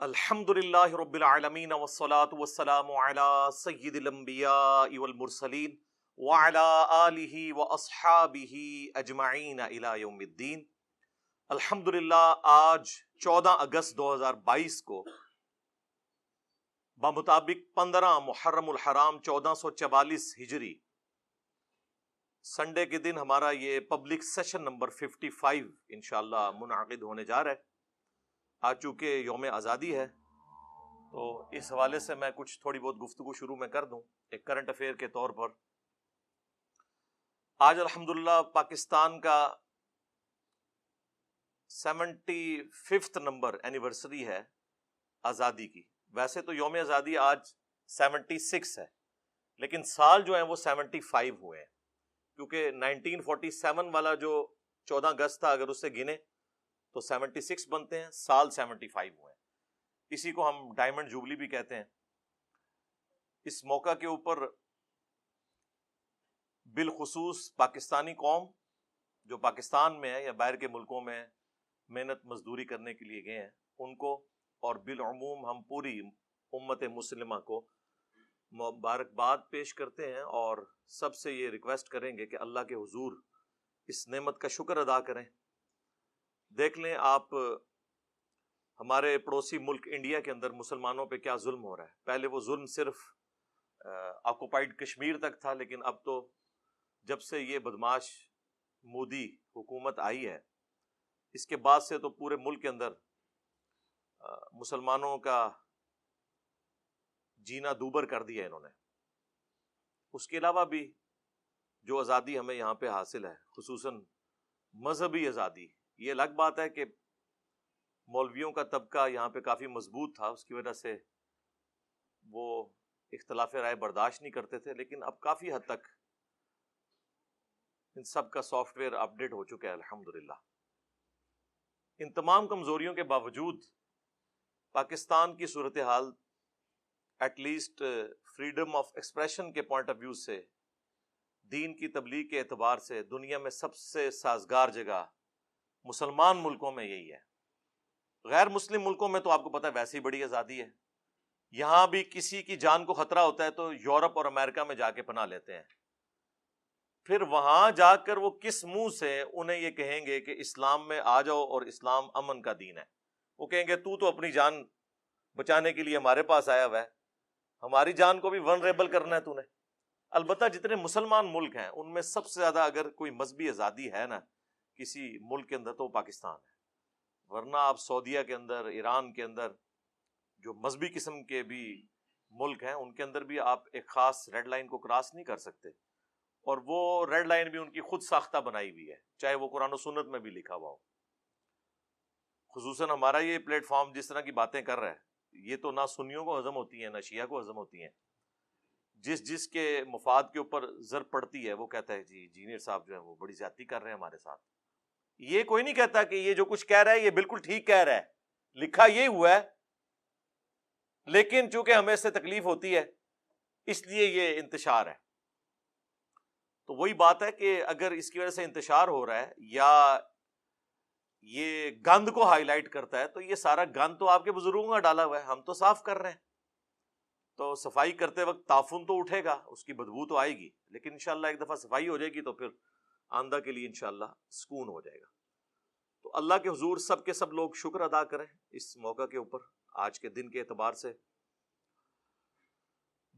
الحمد للہ رب العالمین والصلاة والسلام على سید الانبیاء والمرسلین وعلى آلہ واصحابہ اجمعین الى یوم الدین. الحمد للہ آج چودہ اگست دو ہزار بائیس کو بمطابق پندرہ محرم الحرام چودہ سو چوالیس ہجری، سنڈے کے دن ہمارا یہ public session number fifty five انشاءاللہ منعقد ہونے جا رہا ہے۔ آ چونکہ یوم آزادی ہے، تو اس حوالے سے میں کچھ تھوڑی بہت گفتگو شروع میں کر دوں ایک کرنٹ افیئر کے طور پر۔ آج الحمدللہ پاکستان کا سیونٹی ففتھ نمبر اینیورسری ہے آزادی کی۔ ویسے تو یوم آزادی آج سیونٹی سکس ہے، لیکن سال جو ہیں وہ سیونٹی فائیو ہوئے ہیں۔ کیونکہ نائنٹین فورٹی سیون والا جو چودہ اگست تھا، اگر اس سے گنے تو سیونٹی سکس بنتے ہیں، سال سیونٹی فائیو ہوئے ہیں۔ اسی کو ہم ڈائمنڈ جوبلی بھی کہتے ہیں۔ اس موقع کے اوپر بالخصوص پاکستانی قوم جو پاکستان میں ہے یا باہر کے ملکوں میں محنت مزدوری کرنے کے لیے گئے ہیں، ان کو اور بالعموم ہم پوری امت مسلمہ کو مبارکباد پیش کرتے ہیں اور سب سے یہ ریکویسٹ کریں گے کہ اللہ کے حضور اس نعمت کا شکر ادا کریں۔ دیکھ لیں آپ، ہمارے پڑوسی ملک انڈیا کے اندر مسلمانوں پہ کیا ظلم ہو رہا ہے۔ پہلے وہ ظلم صرف آکوپائڈ کشمیر تک تھا، لیکن اب تو جب سے یہ بدماش مودی حکومت آئی ہے، اس کے بعد سے تو پورے ملک کے اندر مسلمانوں کا جینا دوبر کر دیا انہوں نے۔ اس کے علاوہ بھی جو آزادی ہمیں یہاں پہ حاصل ہے، خصوصاً مذہبی آزادی یہ الگ بات ہے کہ مولویوں کا طبقہ یہاں پہ کافی مضبوط تھا، اس کی وجہ سے وہ اختلاف رائے برداشت نہیں کرتے تھے، لیکن اب کافی حد تک ان سب کا سافٹ ویئر اپڈیٹ ہو چکا ہے الحمد للہ ان تمام کمزوریوں کے باوجود پاکستان کی صورتحال at least freedom of expression کے پوائنٹ آف ویو سے، دین کی تبلیغ کے اعتبار سے دنیا میں سب سے سازگار جگہ مسلمان ملکوں میں یہی ہے۔ غیر مسلم ملکوں میں تو آپ کو پتا ہے ویسی بڑی آزادی ہے۔ یہاں بھی کسی کی جان کو خطرہ ہوتا ہے تو یورپ اور امریکہ میں جا کے پناہ لیتے ہیں۔ پھر وہاں جا کر وہ کس منہ سے انہیں یہ کہیں گے کہ اسلام میں آ جاؤ اور اسلام امن کا دین ہے۔ وہ کہیں گے، تو تو اپنی جان بچانے کے لیے ہمارے پاس آیا ہوا ہے۔ ہماری جان کو بھی ون ریبل کرنا ہے تو نے۔ البتہ جتنے مسلمان ملک ہیں، ان میں سب سے زیادہ اگر کوئی مذہبی آزادی ہے نا کسی ملک کے اندر تو پاکستان ہے۔ ورنہ آپ سعودیہ کے اندر، ایران کے اندر، جو مذہبی قسم کے بھی ملک ہیں، ان کے اندر بھی آپ ایک خاص ریڈ لائن کو کراس نہیں کر سکتے۔ اور وہ ریڈ لائن بھی ان کی خود ساختہ بنائی ہوئی ہے، چاہے وہ قرآن و سنت میں بھی لکھا ہوا ہو۔ خصوصاً ہمارا یہ پلیٹ فارم جس طرح کی باتیں کر رہا ہے، یہ تو نہ سنیوں کو ہضم ہوتی ہیں، نہ شیعہ کو ہضم ہوتی ہیں۔ جس جس کے مفاد کے اوپر زر پڑتی ہے، وہ کہتا ہے جی جینئر صاحب جو ہے وہ بڑی زیادتی کر رہے ہیں ہمارے ساتھ۔ یہ کوئی نہیں کہتا کہ یہ جو کچھ کہہ رہا ہے، یہ بالکل ٹھیک کہہ رہا ہے۔ لکھا یہ ہوا ہے، لیکن چونکہ ہمیں اس سے تکلیف ہوتی ہے، اس لیے یہ انتشار ہے۔ تو وہی بات ہے کہ اگر اس کی وجہ سے انتشار ہو رہا ہے یا یہ گند کو ہائی لائٹ کرتا ہے، تو یہ سارا گند تو آپ کے بزرگوں کا ڈالا ہوا ہے، ہم تو صاف کر رہے ہیں۔ تو صفائی کرتے وقت تعفن تو اٹھے گا، اس کی بدبو تو آئے گی، لیکن انشاءاللہ ایک دفعہ صفائی ہو جائے گی تو پھر آندہ کے لیے انشاءاللہ سکون ہو جائے گا۔ تو اللہ کے حضور سب کے سب لوگ شکر ادا کریں اس موقع کے اوپر، آج کے دن کے اعتبار سے۔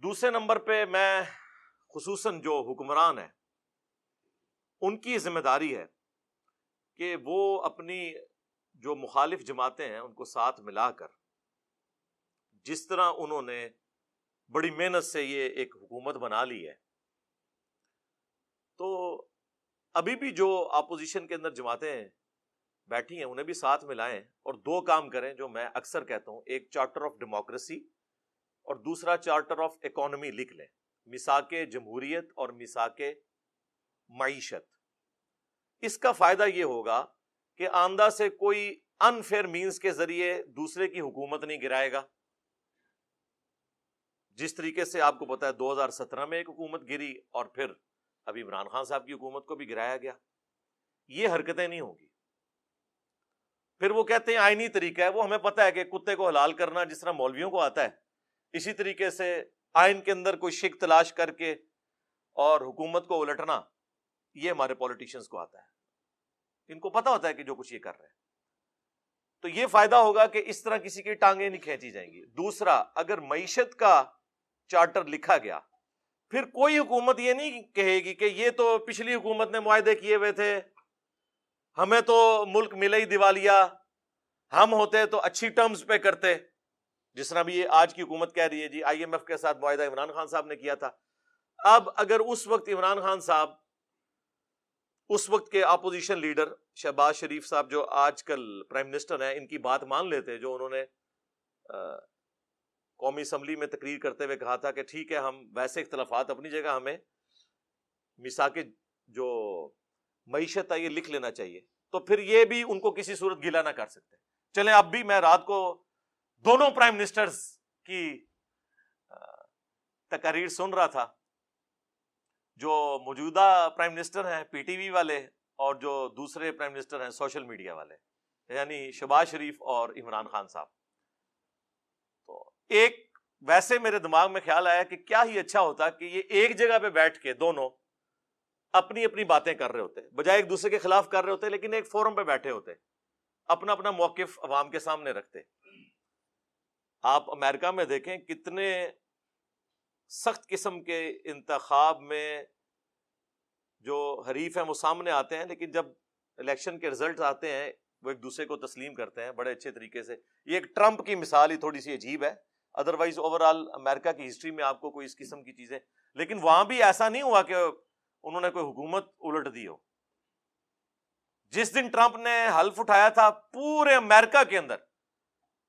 دوسرے نمبر پہ میں خصوصاً جو حکمران ہیں، ان کی ذمہ داری ہے کہ وہ اپنی جو مخالف جماعتیں ہیں، ان کو ساتھ ملا کر، جس طرح انہوں نے بڑی محنت سے یہ ایک حکومت بنا لی ہے، تو ابھی بھی جو اپوزیشن کے اندر جماعتیں بیٹھی ہیں، انہیں بھی ساتھ ملائیں اور دو کام کریں جو میں اکثر کہتا ہوں، ایک چارٹر آف ڈیموکریسی اور دوسرا چارٹر آف اکانومی لکھ لیں۔ مساک جمہوریت اور مساک معیشت۔ اس کا فائدہ یہ ہوگا کہ آمدہ سے کوئی انفیئر مینس کے ذریعے دوسرے کی حکومت نہیں گرائے گا۔ جس طریقے سے آپ کو پتا ہے، دو ہزار سترہ میں ایک حکومت گری اور پھر ابھی عمران خان صاحب کی حکومت کو بھی گرایا گیا۔ یہ حرکتیں نہیں ہوں گی۔ پھر وہ کہتے ہیں آئینی طریقہ ہے، وہ ہمیں پتہ ہے کہ کتے کو حلال کرنا جس طرح مولویوں کو آتا ہے، اسی طریقے سے آئین کے اندر کوئی شک تلاش کر کے اور حکومت کو الٹنا، یہ ہمارے پالیٹیشینس کو آتا ہے۔ ان کو پتا ہوتا ہے کہ جو کچھ یہ کر رہے ہیں۔ تو یہ فائدہ ہوگا کہ اس طرح کسی کی ٹانگیں نہیں کھینچی جائیں گی۔ دوسرا، اگر معیشت کا چارٹر لکھا گیا پھر کوئی حکومت یہ نہیں کہے گی کہ یہ تو پچھلی حکومت نے معاہدے کیے ہوئے تھے۔ ہمیں تو ملک ملے ہی دیوالیہ۔ ہم ہوتے تو اچھی ٹرمز پہ کرتے۔ جس طرح بھی یہ آج کی حکومت کہہ رہی ہے جی آئی ایم ایف کے ساتھ معاہدہ عمران خان صاحب نے کیا تھا۔ اب اگر اس وقت عمران خان صاحب، اس وقت کے اپوزیشن لیڈر شہباز شریف صاحب جو آج کل پرائم منسٹر ہیں، ان کی بات مان لیتے، جو انہوں نے قومی اسمبلی میں تقریر کرتے ہوئے کہا تھا کہ ٹھیک ہے، ہم ویسے اختلافات اپنی جگہ ہمیں مسا کے جو معیشت ہے یہ لکھ لینا چاہیے۔ تو پھر یہ بھی ان کو کسی صورت گلا نہ کر سکتے۔ چلیں، اب بھی میں رات کو دونوں پرائم منسٹرز کی تقریر سن رہا تھا۔ جو موجودہ پرائم منسٹر ہیں، پی ٹی وی والے، اور جو دوسرے پرائم منسٹر ہیں، سوشل میڈیا والے یعنی شباز شریف اور عمران خان صاحب۔ ایک ویسے میرے دماغ میں خیال آیا کہ کیا ہی اچھا ہوتا کہ یہ ایک جگہ پہ بیٹھ کے دونوں اپنی اپنی باتیں کر رہے ہوتے، بجائے ایک دوسرے کے خلاف کر رہے ہوتے، لیکن ایک فورم پہ بیٹھے ہوتے، اپنا اپنا موقف عوام کے سامنے رکھتے۔ آپ امریکہ میں دیکھیں کتنے سخت قسم کے انتخاب میں جو حریف ہیں وہ سامنے آتے ہیں، لیکن جب الیکشن کے رزلٹ آتے ہیں، وہ ایک دوسرے کو تسلیم کرتے ہیں بڑے اچھے طریقے سے۔ یہ ایک ٹرمپ کی مثال ہی تھوڑی سی عجیب ہے۔ ادروائز اوور آل امیرکا کی ہسٹری میں آپ کو کوئی اس قسم کی چیزیں لیکن وہاں بھی ایسا نہیں ہوا کہ انہوں نے کوئی حکومت الٹ دی ہو۔ جس دن ٹرمپ نے حلف اٹھایا تھا پورے امیرکا کے اندر،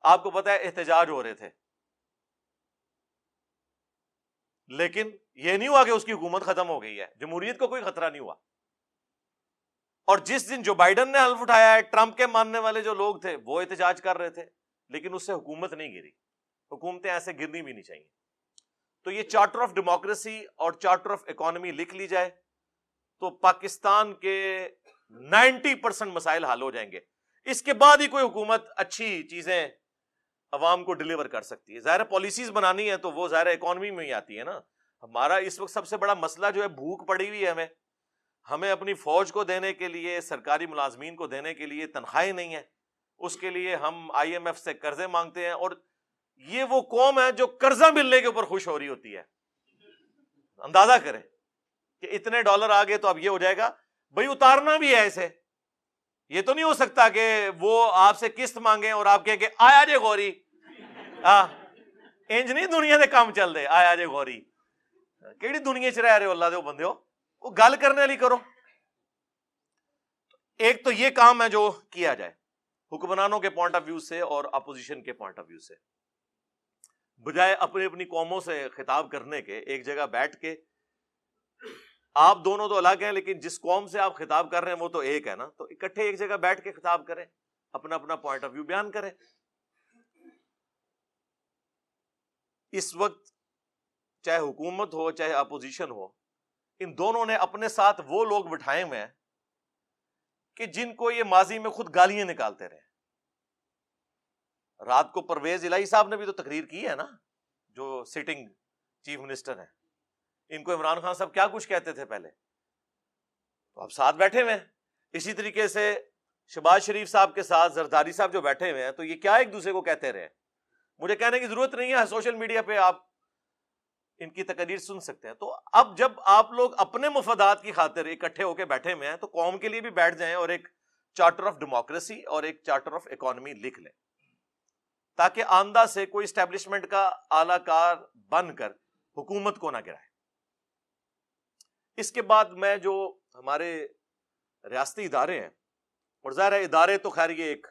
آپ کو پتا ہے احتجاج ہو رہے تھے۔ لیکن یہ نہیں ہوا کہ اس کی حکومت ختم ہو گئی ہے۔ جمہوریت کو کوئی خطرہ نہیں ہوا۔ اور جس دن جو بائیڈن نے حلف اٹھایا ہے، ٹرمپ کے ماننے والے جو لوگ تھے، وہ احتجاج کر رہے تھے، لیکن اس سے حکومت نہیں گری۔ حکومتیں ایسے گرنی بھی نہیں چاہیے۔ تو یہ چارٹر آف ڈیموکریسی اور چارٹر آف اکانومی لکھ لی جائے تو پاکستان کے نائنٹی پرسینٹ مسائل حل ہو جائیں گے۔ اس کے بعد ہی کوئی حکومت اچھی چیزیں عوام کو ڈلیور کر سکتی ہے۔ ظاہر پالیسیز بنانی ہے تو وہ ظاہر اکانومی میں ہی آتی ہے نا۔ ہمارا اس وقت سب سے بڑا مسئلہ جو ہے بھوک پڑی ہوئی ہے ہمیں۔ ہمیں اپنی فوج کو دینے کے لیے، سرکاری ملازمین کو دینے کے لیے تنخواہیں نہیں ہیں۔ اس کے لیے ہم آئی ایم ایف سے قرضے مانگتے ہیں اور یہ وہ قوم ہے جو قرضہ ملنے کے اوپر خوش ہو رہی ہوتی ہے۔ اندازہ کریں کہ اتنے ڈالر آ گئے تو اب یہ ہو جائے گا۔ بھائی اتارنا بھی ہے اسے۔ یہ تو نہیں ہو سکتا کہ وہ آپ سے قسط مانگے اور آپ کہ آیا جے گوری۔ ہاں۔ انج نہیں دنیا دے کام چل دے آیا جے گوری۔ کہڑی دنیا چ رہ رہے ہو اللہ دے وہ بندے ہو وہ گل کرنے والی کرو۔ ایک تو یہ کام ہے جو کیا جائے، حکمرانوں کے پوائنٹ آف ویو سے اور اپوزیشن کے پوائنٹ آف ویو سے۔ بجائے اپنی اپنی قوموں سے خطاب کرنے کے، ایک جگہ بیٹھ کے۔ آپ دونوں تو الگ ہیں، لیکن جس قوم سے آپ خطاب کر رہے ہیں، وہ تو ایک ہے نا۔ تو اکٹھے ایک جگہ بیٹھ کے خطاب کریں، اپنا اپنا پوائنٹ آف ویو بیان کریں۔ اس وقت چاہے حکومت ہو، چاہے اپوزیشن ہو، ان دونوں نے اپنے ساتھ وہ لوگ بٹھائے ہوئے ہیں کہ جن کو یہ ماضی میں خود گالیاں نکالتے رہے۔ رات کو پرویز الہی صاحب نے بھی تو تقریر کی ہے نا، جو سٹنگ چیف منسٹر ہیں۔ ان کو عمران خان صاحب کیا کچھ کہتے تھے پہلے؟ تو اب ساتھ بیٹھے ہوئے ہیں۔ اسی طریقے سے شباز شریف صاحب کے ساتھ زرداری صاحب جو بیٹھے ہوئے ہیں، تو یہ کیا ایک دوسرے کو کہتے رہے مجھے کہنے کی ضرورت نہیں ہے سوشل میڈیا پہ آپ ان کی تقریر سن سکتے ہیں۔ تو اب جب آپ لوگ اپنے مفادات کی خاطر اکٹھے ہو کے بیٹھے ہوئے ہیں، تو قوم کے لیے بھی بیٹھ جائیں اور ایک چارٹر آف ڈیموکریسی اور ایک چارٹر آف اکانومی لکھ لیں۔ تاکہ آندہ سے کوئی اسٹیبلشمنٹ کا اعلی کار بن کر حکومت کو نہ گرائے۔ اس کے بعد میں جو ہمارے ریاستی ادارے ہیں، اور ظاہر ہے ادارے تو خیر یہ ایک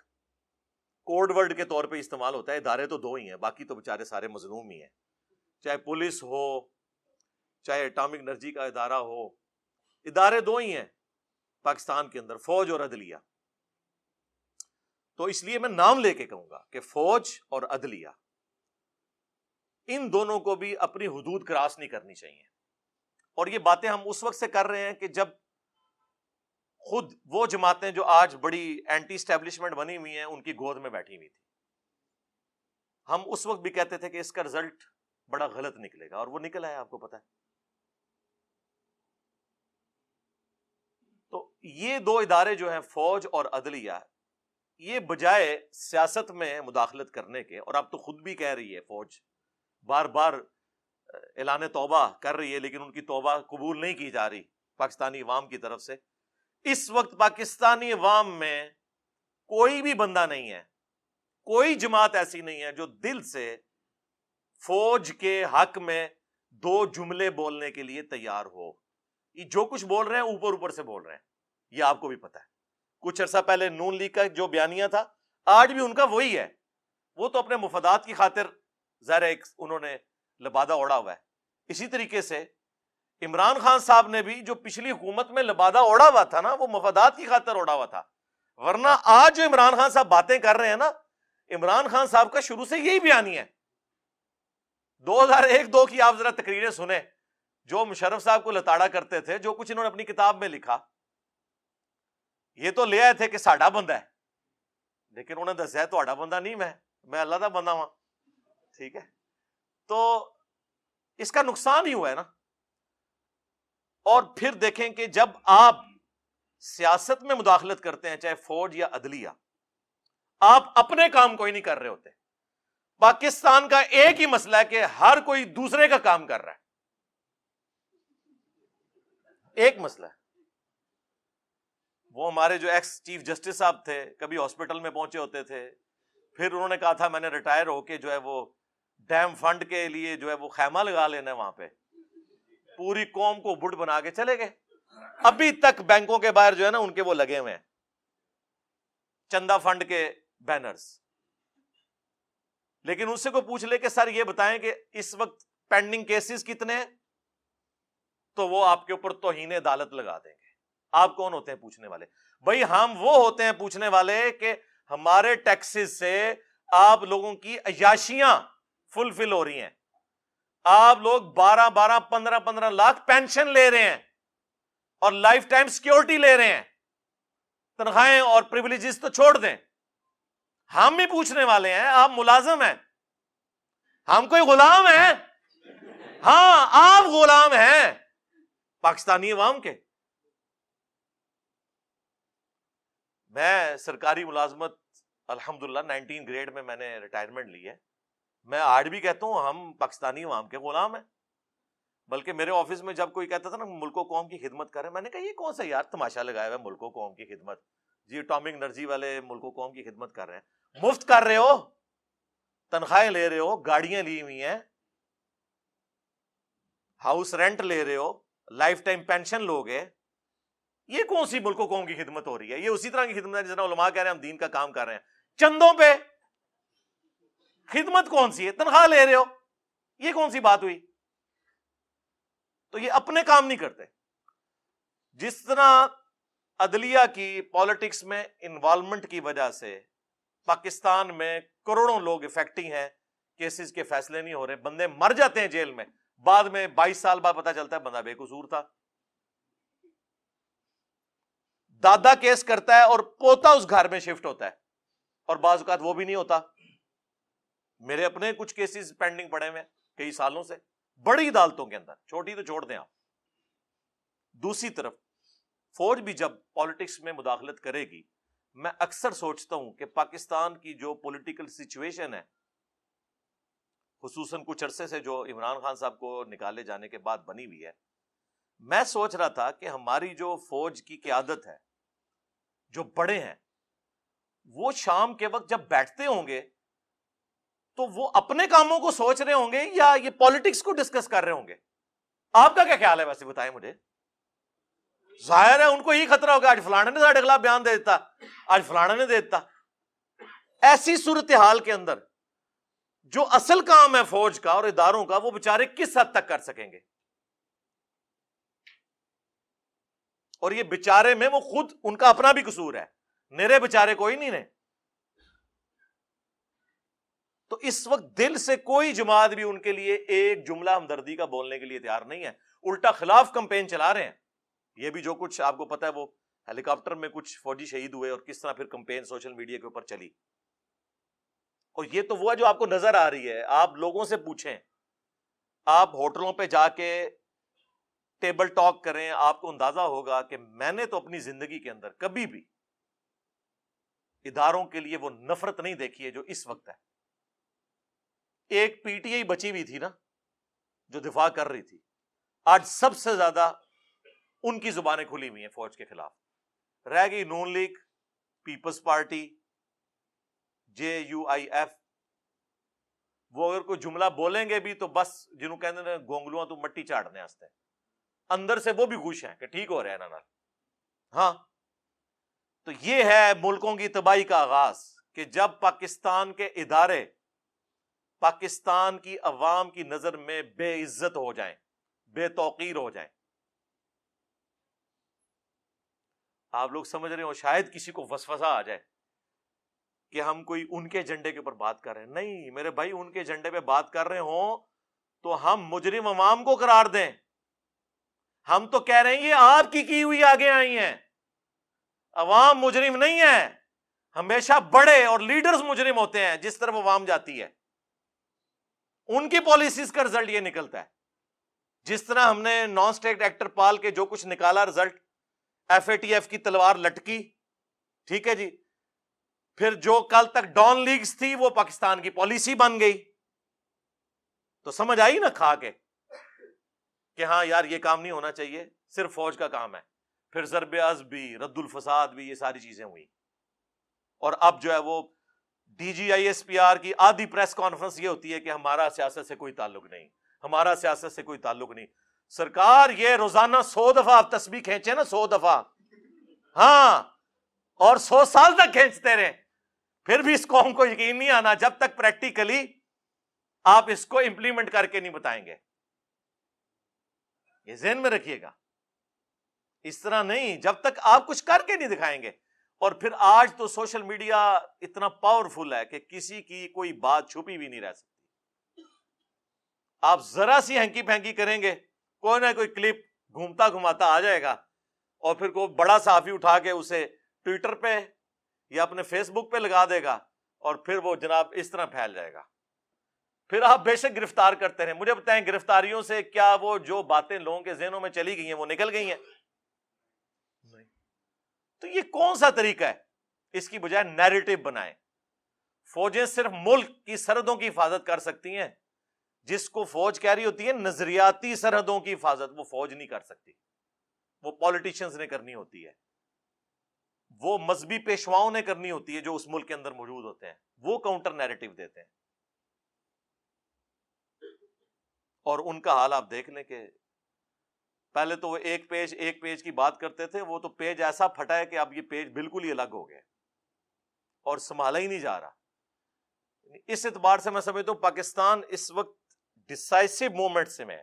کوڈ ورڈ کے طور پہ استعمال ہوتا ہے، ادارے تو دو ہی ہیں، باقی تو بےچارے سارے مظلوم ہی ہیں۔ چاہے پولیس ہو، چاہے اٹامک انرجی کا ادارہ ہو، ادارے دو ہی ہیں، پاکستان کے اندر، فوج اور عدلیہ۔ تو اس لیے میں نام لے کے کہوں گا کہ فوج اور عدلیہ۔ ان دونوں کو بھی اپنی حدود کراس نہیں کرنی چاہیے۔ اور یہ باتیں ہم اس وقت سے کر رہے ہیں کہ جب خود وہ جماعتیں جو آج بڑی اینٹی اسٹیبلشمنٹ بنی ہوئی ہیں، ان کی گود میں بیٹھی ہوئی تھی ہم اس وقت بھی کہتے تھے کہ اس کا رزلٹ بڑا غلط نکلے گا، اور وہ نکلا ہے آپ کو پتا ہے۔ تو یہ دو ادارے جو ہیں، فوج اور عدلیہ یہ بجائے سیاست میں مداخلت کرنے کے، اور اب تو خود بھی کہہ رہی ہے فوج بار بار اعلان توبہ کر رہی ہے، لیکن ان کی توبہ قبول نہیں کی جا رہی پاکستانی عوام کی طرف سے۔ اس وقت پاکستانی عوام میں کوئی بھی بندہ نہیں ہے، کوئی جماعت ایسی نہیں ہے جو دل سے فوج کے حق میں دو جملے بولنے کے لیے تیار ہو۔ یہ جو کچھ بول رہے ہیں، اوپر اوپر سے بول رہے ہیں، یہ آپ کو بھی پتا ہے۔ کچھ عرصہ پہلے نون لیگ کا جو بیانیہ تھا، آج بھی ان کا وہی ہے۔ وہ تو اپنے مفادات کی خاطر ظاہر ایک انہوں نے لبادہ اوڑا ہوا ہے۔ اسی طریقے سے عمران خان صاحب نے بھی جو پچھلی حکومت میں لبادہ اوڑا ہوا تھا نا، وہ مفادات کی خاطر اوڑا ہوا تھا۔ ورنہ آج جو عمران خان صاحب باتیں کر رہے ہیں نا، عمران خان صاحب کا شروع سے یہی بیانی ہے۔ دو ہزار ایک دو کی آپ ذرا تقریریں سنیں۔ جو مشرف صاحب کو لتاڑا کرتے تھے، جو کچھ انہوں نے اپنی کتاب میں لکھا یہ تو لے آئے تھے کہ ساڈا بندہ ہے۔ لیکن انہوں نے دسیا تو بندہ نہیں، میں میں اللہ کا بندہ ہوں ٹھیک ہے؟ تو اس کا نقصان ہی ہوا ہے نا۔ اور پھر دیکھیں کہ جب آپ سیاست میں مداخلت کرتے ہیں، چاہے فوج یا عدلیہ، آپ اپنے کام کوئی نہیں کر رہے ہوتے۔ پاکستان کا ایک ہی مسئلہ ہے کہ ہر کوئی دوسرے کا کام کر رہا ہے۔ ایک مسئلہ ہے۔ وہ ہمارے جو ایکس چیف جسٹس صاحب تھے، کبھی ہاسپٹل میں پہنچے ہوتے تھے، پھر انہوں نے کہا تھا میں نے ریٹائر ہو کے جو ہے وہ ڈیم فنڈ کے لیے جو ہے وہ خیمہ لگا لینا وہاں پہ۔ پوری قوم کو بٹ بنا کے چلے گئے۔ ابھی تک بینکوں کے باہر جو ہے نا ان کے وہ لگے ہوئے ہیں۔ چندہ فنڈ کے بینرز۔ لیکن اس سے کوئی پوچھ لے کہ سر یہ بتائیں کہ اس وقت پینڈنگ کیسز کتنے ہیں؟ تو وہ آپ کے اوپر توہین عدالت لگا دیں۔ گے آپ کون ہوتے ہیں پوچھنے والے؟ بھائی ہم وہ ہوتے ہیں پوچھنے والے کہ ہمارے ٹیکسز سے آپ لوگوں کی عیاشیاں فلفل ہو رہی ہیں۔ آپ لوگ بارہ بارہ پندرہ پندرہ لاکھ پینشن لے رہے ہیں اور لائف ٹائم سیکورٹی لے رہے ہیں۔ تنخواہیں اور پرولیجز تو چھوڑ دیں۔ ہم بھی پوچھنے والے ہیں، آپ ملازم ہیں۔ ہم کوئی غلام ہیں؟ ہاں آپ غلام ہیں۔ پاکستانی عوام کے۔ میں سرکاری ملازمت الحمد للہ نائنٹین گریڈ میں میں نے ریٹائرمنٹ لی ہے۔ میں آج بھی کہتا ہوں، ہم پاکستانی عوام کے غلام ہیں۔ بلکہ میرے آفس میں جب کوئی کہتا تھا نا، ملک و قوم کی خدمت کرے میں نے کہا یہ کون سا یار تماشا لگایا ہوا ہے، ملک و قوم کی خدمت۔ جی اٹامک انرجی والے ملک و قوم کی خدمت کر رہے ہیں۔ مفت کر رہے ہو، تنخواہیں لے رہے ہو، گاڑیاں لی ہوئی ہیں۔ ہاؤس رینٹ لے رہے ہو، لائف ٹائم پینشن لوگ یہ کون سی ملک و قوم کی خدمت ہو رہی ہے؟ یہ اسی طرح کی خدمت ہے جس علماء کہہ رہے ہیں، ہم دین کا کام کر رہے ہیں۔ چندوں پہ خدمت کون سی ہے؟ تنخواہ لے رہے ہو۔ یہ کون سی بات ہوئی؟ تو یہ اپنے کام نہیں کرتے۔ جس طرح عدلیہ کی پالیٹکس میں انوالومنٹ کی وجہ سے پاکستان میں کروڑوں لوگ افیکٹنگ ہیں کیسز کے فیصلے نہیں ہو رہے، بندے مر جاتے ہیں جیل میں۔ بعد میں بائیس سال بعد پتا چلتا ہے بندہ بے قصور تھا۔ دادا کیس کرتا ہے اور پوتا اس گھر میں شفٹ ہوتا ہے اور بعض اوقات وہ بھی نہیں ہوتا۔ میرے اپنے کچھ کیسز پینڈنگ پڑے ہوئے کئی سالوں سے، بڑی عدالتوں کے اندر، چھوٹی تو چھوڑ دیں آپ۔ دوسری طرف، فوج بھی جب پالیٹکس میں مداخلت کرے گی، میں اکثر سوچتا ہوں کہ پاکستان کی جو پولیٹیکل سچویشن ہے، خصوصاً کچھ عرصے سے جو عمران خان صاحب کو نکالے جانے کے بعد بنی ہوئی ہے، میں سوچ رہا تھا کہ ہماری جو فوج کی قیادت ہے جو بڑے ہیں، وہ شام کے وقت جب بیٹھتے ہوں گے، تو وہ اپنے کاموں کو سوچ رہے ہوں گے یا یہ پالیٹکس کو ڈسکس کر رہے ہوں گے؟ آپ کا کیا خیال ہے ویسے بتائیں مجھے؟ ظاہر ہے ان کو ہی خطرہ ہوگا، آج فلانے نے ساڑھے خلاف بیان دے دیتا، آج فلانا نے دے دیتا۔ ایسی صورتحال کے اندر جو اصل کام ہے فوج کا اور اداروں کا، وہ بےچارے کس حد تک کر سکیں گے؟ اور یہ بےچارے میں وہ خود ان کا اپنا بھی قصور ہے۔ میرے بےچارے کوئی نہیں نے تو اس وقت دل سے کوئی جماعت بھی ان کے لیے ایک جملہ ہمدردی کا بولنے کے لیے تیار نہیں ہے۔ الٹا خلاف کمپین چلا رہے ہیں۔ یہ بھی جو کچھ آپ کو پتا ہے وہ ہیلی کاپٹر میں کچھ فوجی شہید ہوئے اور کس طرح پھر کمپین سوشل میڈیا کے اوپر چلی۔ اور یہ تو وہ ہے جو آپ کو نظر آ رہی ہے۔ آپ لوگوں سے پوچھیں۔ آپ ہوٹلوں پہ جا کے ٹیبل ٹاک کریں، آپ کو اندازہ ہوگا کہ میں نے تو اپنی زندگی کے اندر کبھی بھی اداروں کے لیے وہ نفرت نہیں دیکھی ہے جو اس وقت ہے۔ ایک پی ٹی آئی بچی ہوئی تھی نا، جو دفاع کر رہی تھی۔ آج سب سے زیادہ ان کی زبانیں کھلی ہوئی ہیں فوج کے خلاف۔ رہ گئی Noon League, Peoples Party, J U I F. وہ اگر کوئی جملہ بولیں گے بھی تو بس جنہوں کہتے ہیں گونگلو تو مٹی چاٹنے آستے اندر سے وہ بھی خوش ہیں کہ ٹھیک ہو رہے ہیں نا ہاں۔ تو یہ ہے ملکوں کی تباہی کا آغاز کہ جب پاکستان کے ادارے پاکستان کی عوام کی نظر میں بے عزت ہو جائیں، بے توقیر ہو جائیں۔ آپ لوگ سمجھ رہے ہو، شاید کسی کو وسوسا آ جائے کہ ہم کوئی ان کے جھنڈے کے اوپر بات کر رہے ہیں۔ نہیں، میرے بھائی، ان کے جھنڈے پہ بات کر رہے ہوں تو ہم مجرم عوام کو قرار دیں۔ ہم تو کہہ رہے ہیں یہ آپ کی کی ہوئی آگے آئی ہیں۔ عوام مجرم نہیں ہے ہمیشہ بڑے اور لیڈرز مجرم ہوتے ہیں، جس طرف عوام جاتی ہے۔ ان کی پالیسیز کا رزلٹ یہ نکلتا ہے۔ جس طرح ہم نے نان اسٹیٹ ایکٹر پال کے جو کچھ نکالا result F A T F کی تلوار لٹکی۔ ٹھیک ہے جی۔ پھر جو کل تک ڈان لیگز تھی، وہ پاکستان کی پالیسی بن گئی۔ تو سمجھ آئی نا کھا کے؟ کہ ہاں یار یہ کام نہیں ہونا چاہیے، صرف فوج کا کام ہے۔ پھر ضرب از بھی، رد الفساد بھی، یہ ساری چیزیں ہوئی اور اب جو ہے وہ D G I S P R کی آدھی پریس کانفرنس یہ ہوتی ہے کہ ہمارا سیاست سے کوئی تعلق نہیں۔ ہمارا سیاست سے کوئی تعلق نہیں۔ سرکار یہ روزانہ سو دفعہ آپ تسبیح کھینچے نا، سو دفعہ۔ ہاں اور سو سال تک کھینچتے رہے پھر بھی اس قوم کو یقین نہیں آنا جب تک پریکٹیکلی آپ اس کو امپلیمنٹ کر کے نہیں بتائیں گے۔ یہ ذہن میں رکھیے گا۔ اس طرح نہیں، جب تک آپ کچھ کر کے نہیں دکھائیں گے۔ اور پھر آج تو سوشل میڈیا اتنا پاورفل ہے کہ کسی کی کوئی بات چھپی بھی نہیں رہ سکتی۔ آپ ذرا سی ہینکی پھینکی کریں گے، کوئی نہ کوئی کلپ گھومتا گھماتا آ جائے گا۔ اور پھر کوئی بڑا صحافی اٹھا کے اسے ٹویٹر پہ یا اپنے فیس بک پہ لگا دے گا اور پھر وہ جناب اس طرح پھیل جائے گا۔ پھر آپ بے شک گرفتار کرتے رہے۔ مجھے بتائیں گرفتاریوں سے کیا وہ جو باتیں لوگوں کے ذہنوں میں چلی گئی ہیں وہ نکل گئی ہیں؟ تو یہ کون سا طریقہ ہے؟ اس کی بجائے نیریٹو بنائے فوجیں صرف ملک کی سرحدوں کی حفاظت کر سکتی ہیں۔ جس کو فوج کہہ رہی ہوتی ہے نظریاتی سرحدوں کی حفاظت وہ فوج نہیں کر سکتی۔ وہ پالیٹیشنز نے کرنی ہوتی ہے۔ وہ مذہبی پیشواؤں نے کرنی ہوتی ہے جو اس ملک کے اندر موجود ہوتے ہیں۔ وہ کاؤنٹر نیریٹو دیتے ہیں۔ اور ان کا حال آپ دیکھ لیں کہ پہلے تو وہ ایک پیج ایک پیج کی بات کرتے تھے، وہ تو پیج ایسا پھٹا ہے کہ اب یہ پیج بالکل ہی الگ ہو گئے اور سنبھالا ہی نہیں جا رہا۔ یعنی اس اعتبار سے میں سمجھتا ہوں پاکستان اس وقت ڈسائسو مومنٹ سے میں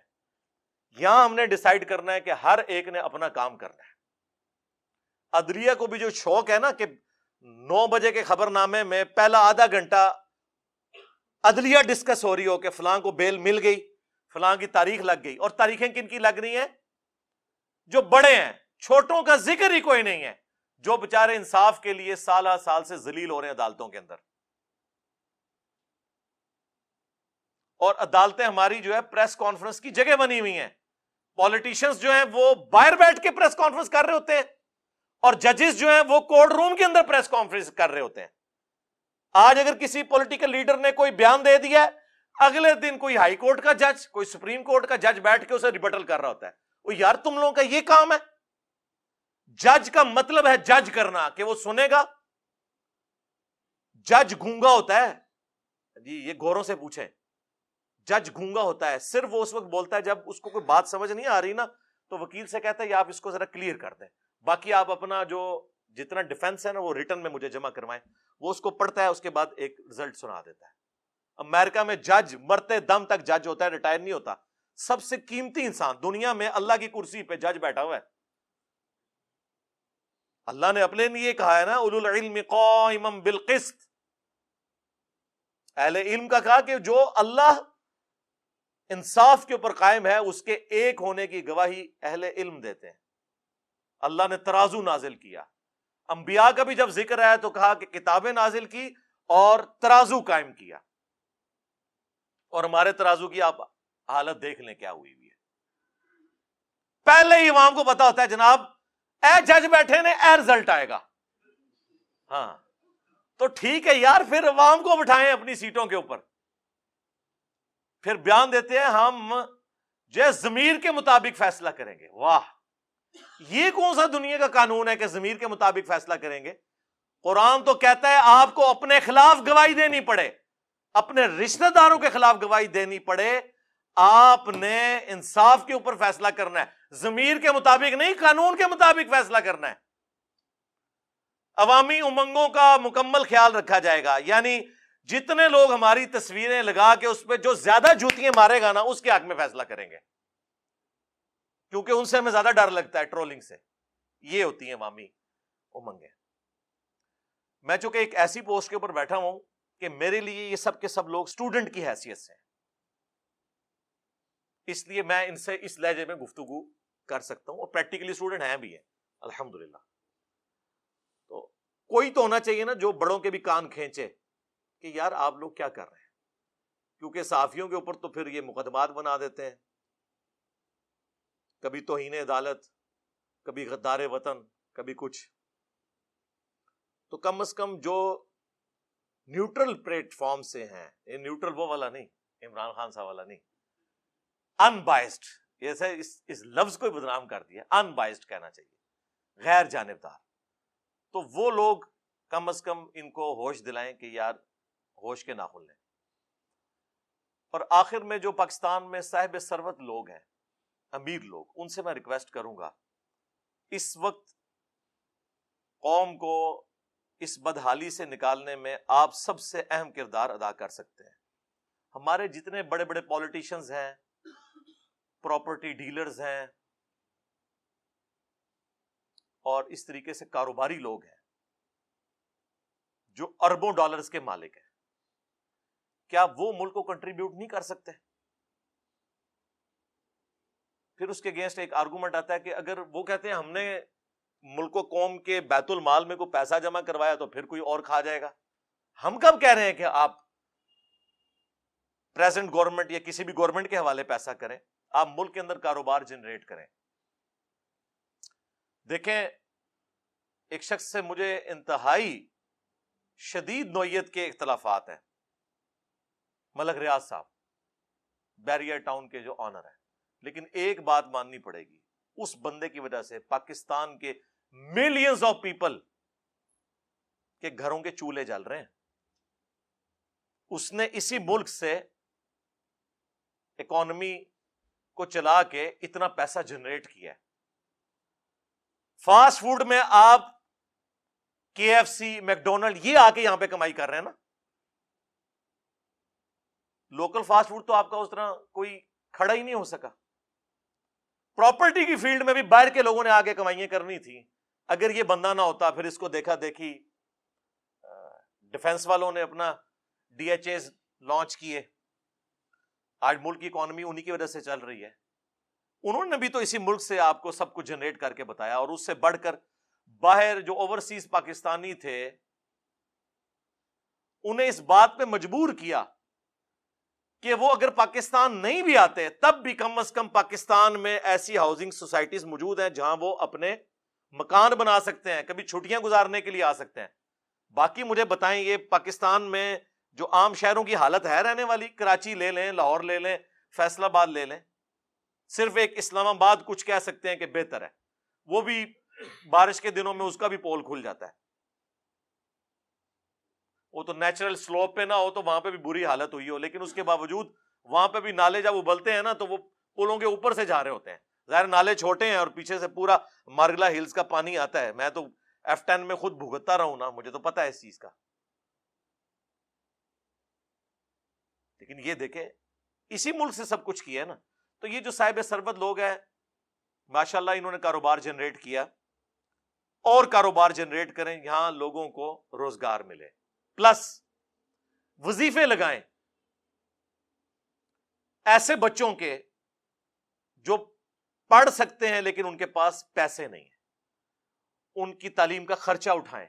یہاں ہم نے ڈسائڈ کرنا ہے کہ ہر ایک نے اپنا کام کرنا ہے۔ ادریا کو بھی جو شوق ہے نا کہ نو بجے کے خبر نامے میں پہلا آدھا گھنٹہ عدلیہ ڈسکس ہو رہی ہو کہ فلاں کو بیل مل گئی۔ فلاں کی تاریخ لگ گئی۔ اور تاریخیں کن کی لگ رہی ہیں؟ جو بڑے ہیں، چھوٹوں کا ذکر ہی کوئی نہیں ہے۔ جو بےچارے انصاف کے لیے سالہ سال سے ذلیل ہو رہے ہیں عدالتوں کے اندر۔ اور عدالتیں ہماری جو ہے پریس کانفرنس کی جگہ بنی ہوئی ہیں۔ پالیٹیشنز جو ہیں وہ باہر بیٹھ کے پریس کانفرنس کر رہے ہوتے ہیں۔ اور ججز جو ہیں وہ کورٹ روم کے اندر پریس کانفرنس کر رہے ہوتے ہیں۔ آج اگر کسی پولیٹیکل لیڈر نے کوئی بیان دے دیا اگلے دن کوئی ہائی کورٹ کا جج، کوئی سپریم کورٹ کا جج بیٹھ کے اسے ریبٹل کر رہا ہوتا ہے۔ وہ یار تم لوگوں کا یہ کام ہے۔ جج کا مطلب ہے جج کرنا کہ وہ سنے گا۔ جج گونگا ہوتا ہے۔ جی یہ گوروں سے پوچھیں۔ جج گونگا ہوتا ہے۔ صرف وہ اس وقت بولتا ہے جب اس کو کوئی بات سمجھ نہیں آ رہی نا، تو وکیل سے کہتا ہے آپ اس کو ذرا کلیئر کر دیں۔ باقی آپ اپنا جو جتنا ڈیفینس ہے نا، وہ ریٹرن میں مجھے جمع کروائیں۔ وہ اس کو پڑھتا ہے، اس کے بعد ایک ریزلٹ سنا دیتا ہے۔ امریکہ میں جج مرتے دم تک جج ہوتا ہے، ریٹائر نہیں ہوتا۔ سب سے قیمتی انسان دنیا میں اللہ کی کرسی پہ جج بیٹھا ہوا ہے۔ اللہ نے اپنے لیے کہا ہے نا العلم قائم بالقسط۔ اہل علم کا کہا کہ جو اللہ انصاف کے اوپر قائم ہے، اس کے ایک ہونے کی گواہی اہل علم دیتے ہیں۔ اللہ نے ترازو نازل کیا۔ انبیاء کا بھی جب ذکر ہے تو کہا کہ کتابیں نازل کی اور ترازو قائم کیا۔ اور ہمارے ترازو کی آپ حالت دیکھ لیں کیا ہوئی ہوئی ہے۔ پہلے ہی امام کو پتا ہوتا ہے، جناب، اے جج بیٹھے نے، اے رزلٹ آئے گا۔ ہاں تو ٹھیک ہے یار، پھر عوام کو بٹھائیں اپنی سیٹوں کے اوپر۔ پھر بیان دیتے ہیں، ہم جو زمیر کے مطابق فیصلہ کریں گے۔ واہ، یہ کون سا دنیا کا قانون ہے کہ زمیر کے مطابق فیصلہ کریں گے؟ قرآن تو کہتا ہے، آپ کو اپنے خلاف گواہی دینی پڑے۔ اپنے رشتہ داروں کے خلاف گواہی دینی پڑے، آپ نے انصاف کے اوپر فیصلہ کرنا ہے۔ زمیر کے مطابق نہیں، قانون کے مطابق فیصلہ کرنا ہے۔ عوامی امنگوں کا مکمل خیال رکھا جائے گا۔ یعنی جتنے لوگ ہماری تصویریں لگا کے اس پہ جو زیادہ جوتیاں مارے گا نا، اس کے حق میں فیصلہ کریں گے۔ کیونکہ ان سے ہمیں زیادہ ڈر لگتا ہے ٹرولنگ سے۔ یہ ہوتی ہیں عوامی امنگیں۔ میں چونکہ ایک ایسی پوسٹ کے اوپر بیٹھا ہوں کہ میرے لیے یہ سب کے سب لوگ اسٹوڈنٹ کی حیثیت سے اس لیے میں ان سے اس لہجے میں گفتگو کر سکتا ہوں اور پریکٹیکلی اسٹوڈنٹ ہیں بھی ہیں۔ الحمد تو کوئی تو ہونا چاہیے نا جو بڑوں کے بھی کان کھینچے کہ یار آپ لوگ کیا کر رہے ہیں؟ کیونکہ صحافیوں کے اوپر تو پھر یہ مقدمات بنا دیتے ہیں۔ کبھی توہین عدالت، کبھی غدار وطن، کبھی کچھ۔ تو کم از کم جو نیوٹرل پلیٹ فارم سے ہیں۔ یہ نیوٹرل وہ والا نہیں، عمران خان صاحب والا نہیں۔ ان بائسڈ اس لفظ کو بدنام کر دیا۔ ان بائسڈ کہنا چاہیے۔ غیر جانبدار۔ تو وہ لوگ کم از کم ان کو ہوش دلائیں کہ یار ہوش کے ناخن لیں۔ اور آخر میں جو پاکستان میں صاحب سروت لوگ ہیں، امیر لوگ، ان سے میں ریکویسٹ کروں گا۔ اس وقت قوم کو اس بدحالی سے نکالنے میں آپ سب سے اہم کردار ادا کر سکتے ہیں۔ ہمارے جتنے بڑے بڑے پالیٹیشنز ہیں پراپرٹی ڈیلرز ہیں، اور اس طریقے سے کاروباری لوگ ہیں جو اربوں ڈالرز کے مالک ہیں۔ کیا وہ ملک کو کنٹریبیوٹ نہیں کر سکتے؟ پھر اس کے اگینسٹ ایک آرگومنٹ آتا ہے کہ اگر وہ کہتے ہیں ہم نے ملک و قوم کے بیت المال میں کوئی پیسہ جمع کروایا تو پھر کوئی اور کھا جائے گا؟ ہم کب کہہ رہے ہیں کہ آپ پریزنٹ گورنمنٹ یا کسی بھی گورنمنٹ کے حوالے پیسہ کریں، آپ ملک کے اندر کاروبار جنریٹ کریں۔ دیکھیں، ایک شخص سے مجھے انتہائی شدید نوعیت کے اختلافات ہیں۔ ملک ریاض صاحب بیریا ٹاؤن کے جو آنر ہیں۔ لیکن ایک بات ماننی پڑے گی، اس بندے کی وجہ سے پاکستان کے ملینز آف پیپل کے گھروں کے چولہے جل رہے ہیں۔ اس نے اسی ملک سے اکانومی کو چلا کے اتنا پیسہ جنریٹ کیا ہے۔ فاسٹ فوڈ میں آپ کے ایف سی میکڈونلڈ یہ آ کے یہاں پہ کمائی کر رہے ہیں نا۔ لوکل فاسٹ فوڈ تو آپ کا اس طرح کوئی کھڑا ہی نہیں ہو سکا۔ پراپرٹی کی فیلڈ میں بھی باہر کے لوگوں نے آگے کمائیاں کرنی تھی اگر یہ بندہ نہ ہوتا، پھر اس کو دیکھا دیکھی ڈیفenس والوں نے اپنا ڈی ایچ اے لانچ کیے۔ آج ملک کی اکانومی انہی کی وجہ سے چل رہی ہے۔ انہوں نے بھی تو اسی ملک سے آپ کو سب کچھ جنریٹ کر کے بتایا اور اس سے بڑھ کر باہر جو اوورسیز پاکستانی تھے، انہیں اس بات پہ مجبور کیا کہ وہ اگر پاکستان نہیں بھی آتے، تب بھی کم از کم پاکستان میں ایسی ہاؤسنگ سوسائٹیز موجود ہیں جہاں وہ اپنے مکان بنا سکتے ہیں، کبھی چھٹیاں گزارنے کے لیے آ سکتے ہیں۔ باقی مجھے بتائیں، یہ پاکستان میں جو عام شہروں کی حالت ہے رہنے والی، کراچی لے لیں، لاہور لے لیں فیصلہ آباد لے لیں، صرف ایک اسلام آباد کچھ کہہ سکتے ہیں کہ بہتر ہے۔ وہ بھی بارش کے دنوں میں اس کا بھی پول کھل جاتا ہے۔ وہ تو نیچرل سلوپ پہ نہ ہو تو وہاں پہ بھی بری حالت ہوئی ہو، لیکن اس کے باوجود وہاں پہ بھی نالے جب ابلتے ہیں نا تو وہ پلوں کے اوپر سے جا رہے ہوتے ہیں۔ ظاہر نالے چھوٹے ہیں اور پیچھے سے پورا مارگلا ہلز کا پانی آتا ہے۔ میں تو ایف ٹین میں خود بھگتتا رہا ہوں نا، مجھے تو پتا ہے اس چیز کا۔ لیکن یہ دیکھیں، اسی ملک سے سب کچھ کیا ہے نا۔ تو یہ جو صاحب سربت لوگ ہیں ماشاء اللہ انہوں نے کاروبار جنریٹ کیا۔ اور کاروبار جنریٹ کریں، یہاں لوگوں کو روزگار ملے۔ پلس وظیفے لگائیں۔ ایسے بچوں کے جو پڑھ سکتے ہیں لیکن ان کے پاس پیسے نہیں ہیں۔ ان کی تعلیم کا خرچہ اٹھائیں۔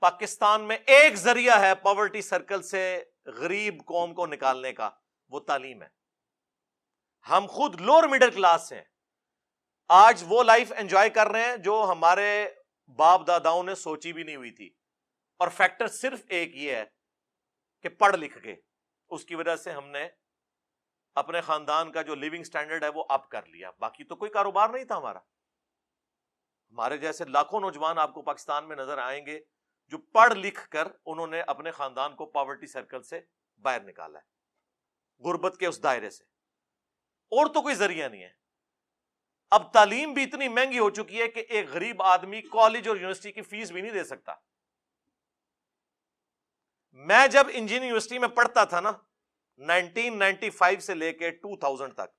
پاکستان میں ایک ذریعہ ہے پاورٹی سرکل سے غریب قوم کو نکالنے کا، وہ تعلیم ہے۔ ہم خود لوور مڈل کلاس ہیں۔ آج وہ لائف انجوائے کر رہے ہیں جو ہمارے باپ داداؤں نے سوچی بھی نہیں ہوئی تھی۔ اور فیکٹر صرف ایک یہ ہے کہ پڑھ لکھ کے، اس کی وجہ سے ہم نے اپنے خاندان کا جو لیونگ سٹینڈرڈ ہے وہ اپ کر لیا۔ باقی تو کوئی کاروبار نہیں تھا ہمارا۔ ہمارے جیسے لاکھوں نوجوان آپ کو پاکستان میں نظر آئیں گے جو پڑھ لکھ کر انہوں نے اپنے خاندان کو پاورٹی سرکل سے باہر نکالا ہے۔ غربت کے اس دائرے سے۔ اور تو کوئی ذریعہ نہیں ہے۔ اب تعلیم بھی اتنی مہنگی ہو چکی ہے کہ ایک غریب آدمی کالج اور یونیورسٹی کی فیس بھی نہیں دے سکتا۔ میں جب انجینئر یونیورسٹی میں پڑھتا تھا نا نائنٹین نائنٹی فائیو سے لے کے ٹو تھاؤزینڈ تک۔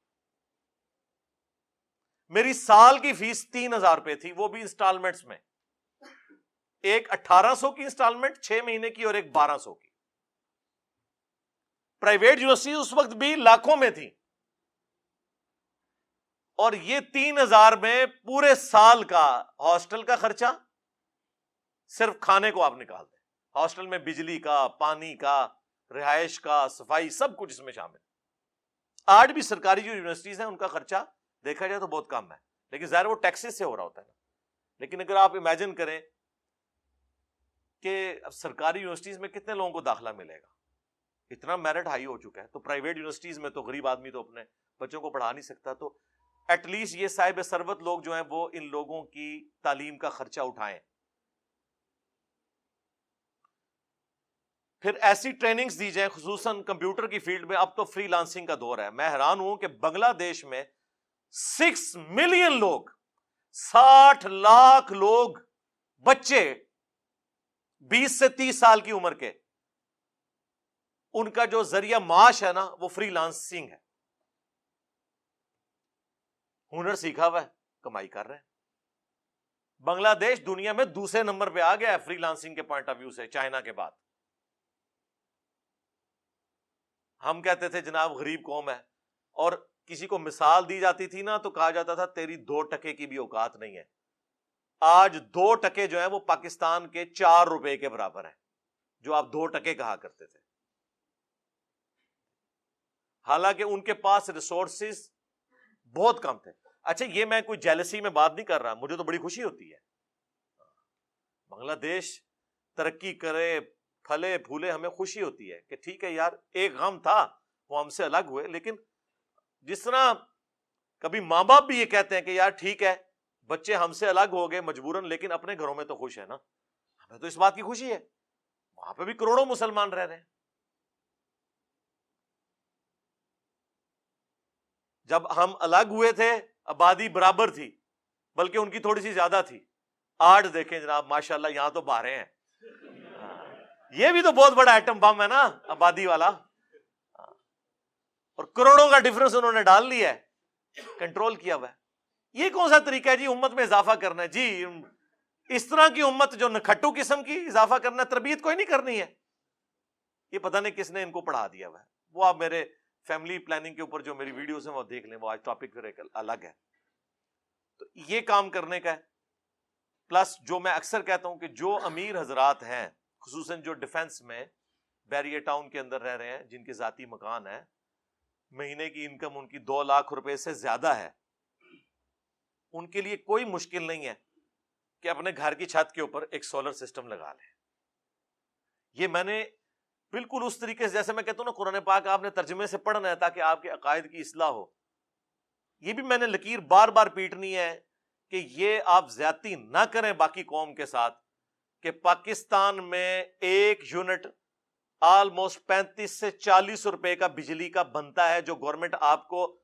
میری سال کی فیس تین ہزار روپے تھی، وہ بھی انسٹالمنٹس میں۔ ایک اٹھارہ سو کی انسٹالمنٹ، چھ مہینے کی اور ایک بارہ سو کی۔ پرائیویٹ یونیورسٹی اس وقت بھی لاکھوں میں تھی۔ اور یہ تین ہزار میں پورے سال کا ہاسٹل کا خرچہ، صرف کھانے کو آپ نکال دیں۔ ہاسٹل میں بجلی کا، پانی کا رہائش کا، صفائی، سب کچھ اس میں شامل۔ آج بھی سرکاری جو یونیورسٹیز ہیں، ان کا خرچہ دیکھا جائے تو بہت کم ہے۔ لیکن ظاہر وہ ٹیکسز سے ہو رہا ہوتا ہے لیکن اگر آپ امیجن کریں کہ اب سرکاری یونیورسٹیز میں کتنے لوگوں کو داخلہ ملے گا؟ اتنا میرٹ ہائی ہو چکا ہے۔ تو پرائیویٹ یونیورسٹیز میں تو غریب آدمی تو اپنے بچوں کو پڑھا نہیں سکتا۔ تو ایٹ لیسٹ یہ صاحب سروت لوگ جو ہیں، وہ ان لوگوں کی تعلیم کا خرچہ اٹھائیں۔ پھر ایسی ٹریننگز دی جائیں، خصوصاً کمپیوٹر کی فیلڈ میں۔ اب تو فری لانسنگ کا دور ہے۔ میں حیران ہوں کہ بنگلہ دیش میں سکس ملین لوگ، ساٹھ لاکھ لوگ بچے بیس سے تیس سال کی عمر کے۔ ان کا جو ذریعہ معاش ہے نا، وہ فری لانسنگ ہے۔ ہنر سیکھا ہوا ہے، کمائی کر رہے ہیں۔ بنگلہ دیش دنیا میں دوسرے نمبر پہ آ گیا ہے فری لانسنگ کے پوائنٹ آف ویو سے، چائنا کے بعد۔ ہم کہتے تھے، جناب غریب قوم ہے۔ اور کسی کو مثال دی جاتی تھی نا، تو کہا جاتا تھا، تیری دو ٹکے کی بھی اوقات نہیں ہے۔ آج دو ٹکے جو ہیں، وہ پاکستان کے چار روپے کے برابر ہیں، جو آپ دو ٹکے کہا کرتے تھے۔ حالانکہ ان کے پاس ریسورسز بہت کم تھے۔ اچھا یہ میں کوئی جیلسی میں بات نہیں کر رہا، مجھے تو بڑی خوشی ہوتی ہے۔ بنگلہ دیش ترقی کرے پھلے پھولے ہمیں خوشی ہوتی ہے کہ ٹھیک ہے یار، ایک غم تھا، وہ ہم سے الگ ہوئے، لیکن جس طرح کبھی ماں باپ بھی یہ کہتے ہیں کہ یار، ٹھیک ہے، بچے ہم سے الگ ہو گئے مجبوراً، لیکن اپنے گھروں میں تو خوش ہے نا۔ ہمیں تو اس بات کی خوشی ہے۔ وہاں پہ بھی کروڑوں مسلمان رہ رہے ہیں۔ جب ہم الگ ہوئے تھے، آبادی برابر تھی، بلکہ ان کی تھوڑی سی زیادہ تھی۔ آج دیکھیں جناب ماشاء اللہ یہاں تو باہر ہیں۔ یہ بھی تو بہت بڑا ایٹم بم ہے نا، آبادی والا۔ اور کروڑوں کا ڈفرنس انہوں نے ڈال لیا ہے۔ کنٹرول کیا ہوا ہے۔ یہ کون سا طریقہ ہے جی؟ امت میں اضافہ کرنا ہے۔ جی اس طرح کی امت جو نکھٹو قسم کی اضافہ کرنا ہے تربیت کوئی نہیں کرنی ہے۔ یہ پتہ نہیں کس نے ان کو پڑھا دیا ہوا ہے۔ وہ آپ میرے فیملی پلاننگ کے اوپر جو میری ویڈیوز ہیں، وہ دیکھ لیں۔ وہ آج ٹاپک پھر ایک الگ ہے۔ تو یہ کام کرنے کا ہے۔ پلس جو میں اکثر کہتا ہوں کہ جو امیر حضرات ہیں خصوصاً جو ڈیفینس میں بیریا ٹاؤن کے اندر رہ رہے ہیں، جن کے ذاتی مکان ہے مہینے کی انکم ان کی دو لاکھ روپے سے زیادہ ہے۔ ان کے لیے کوئی مشکل نہیں ہے کہ اپنے گھر کی چھت کے اوپر ایک سولر سسٹم لگا لیں۔ یہ میں نے بالکل اس طریقے سے، جیسے میں کہتا ہوں نا، قرآن پاک آپ نے ترجمے سے پڑھنا ہے تاکہ آپ کے عقائد کی اصلاح ہو۔ یہ بھی میں نے لکیر بار بار پیٹنی ہے کہ یہ آپ زیادتی نہ کریں باقی قوم کے ساتھ۔ کہ پاکستان میں ایک یونٹ آلموسٹ پینتیس سے چالیس روپے کا بجلی کا بنتا ہے، جو گورنمنٹ آپ کو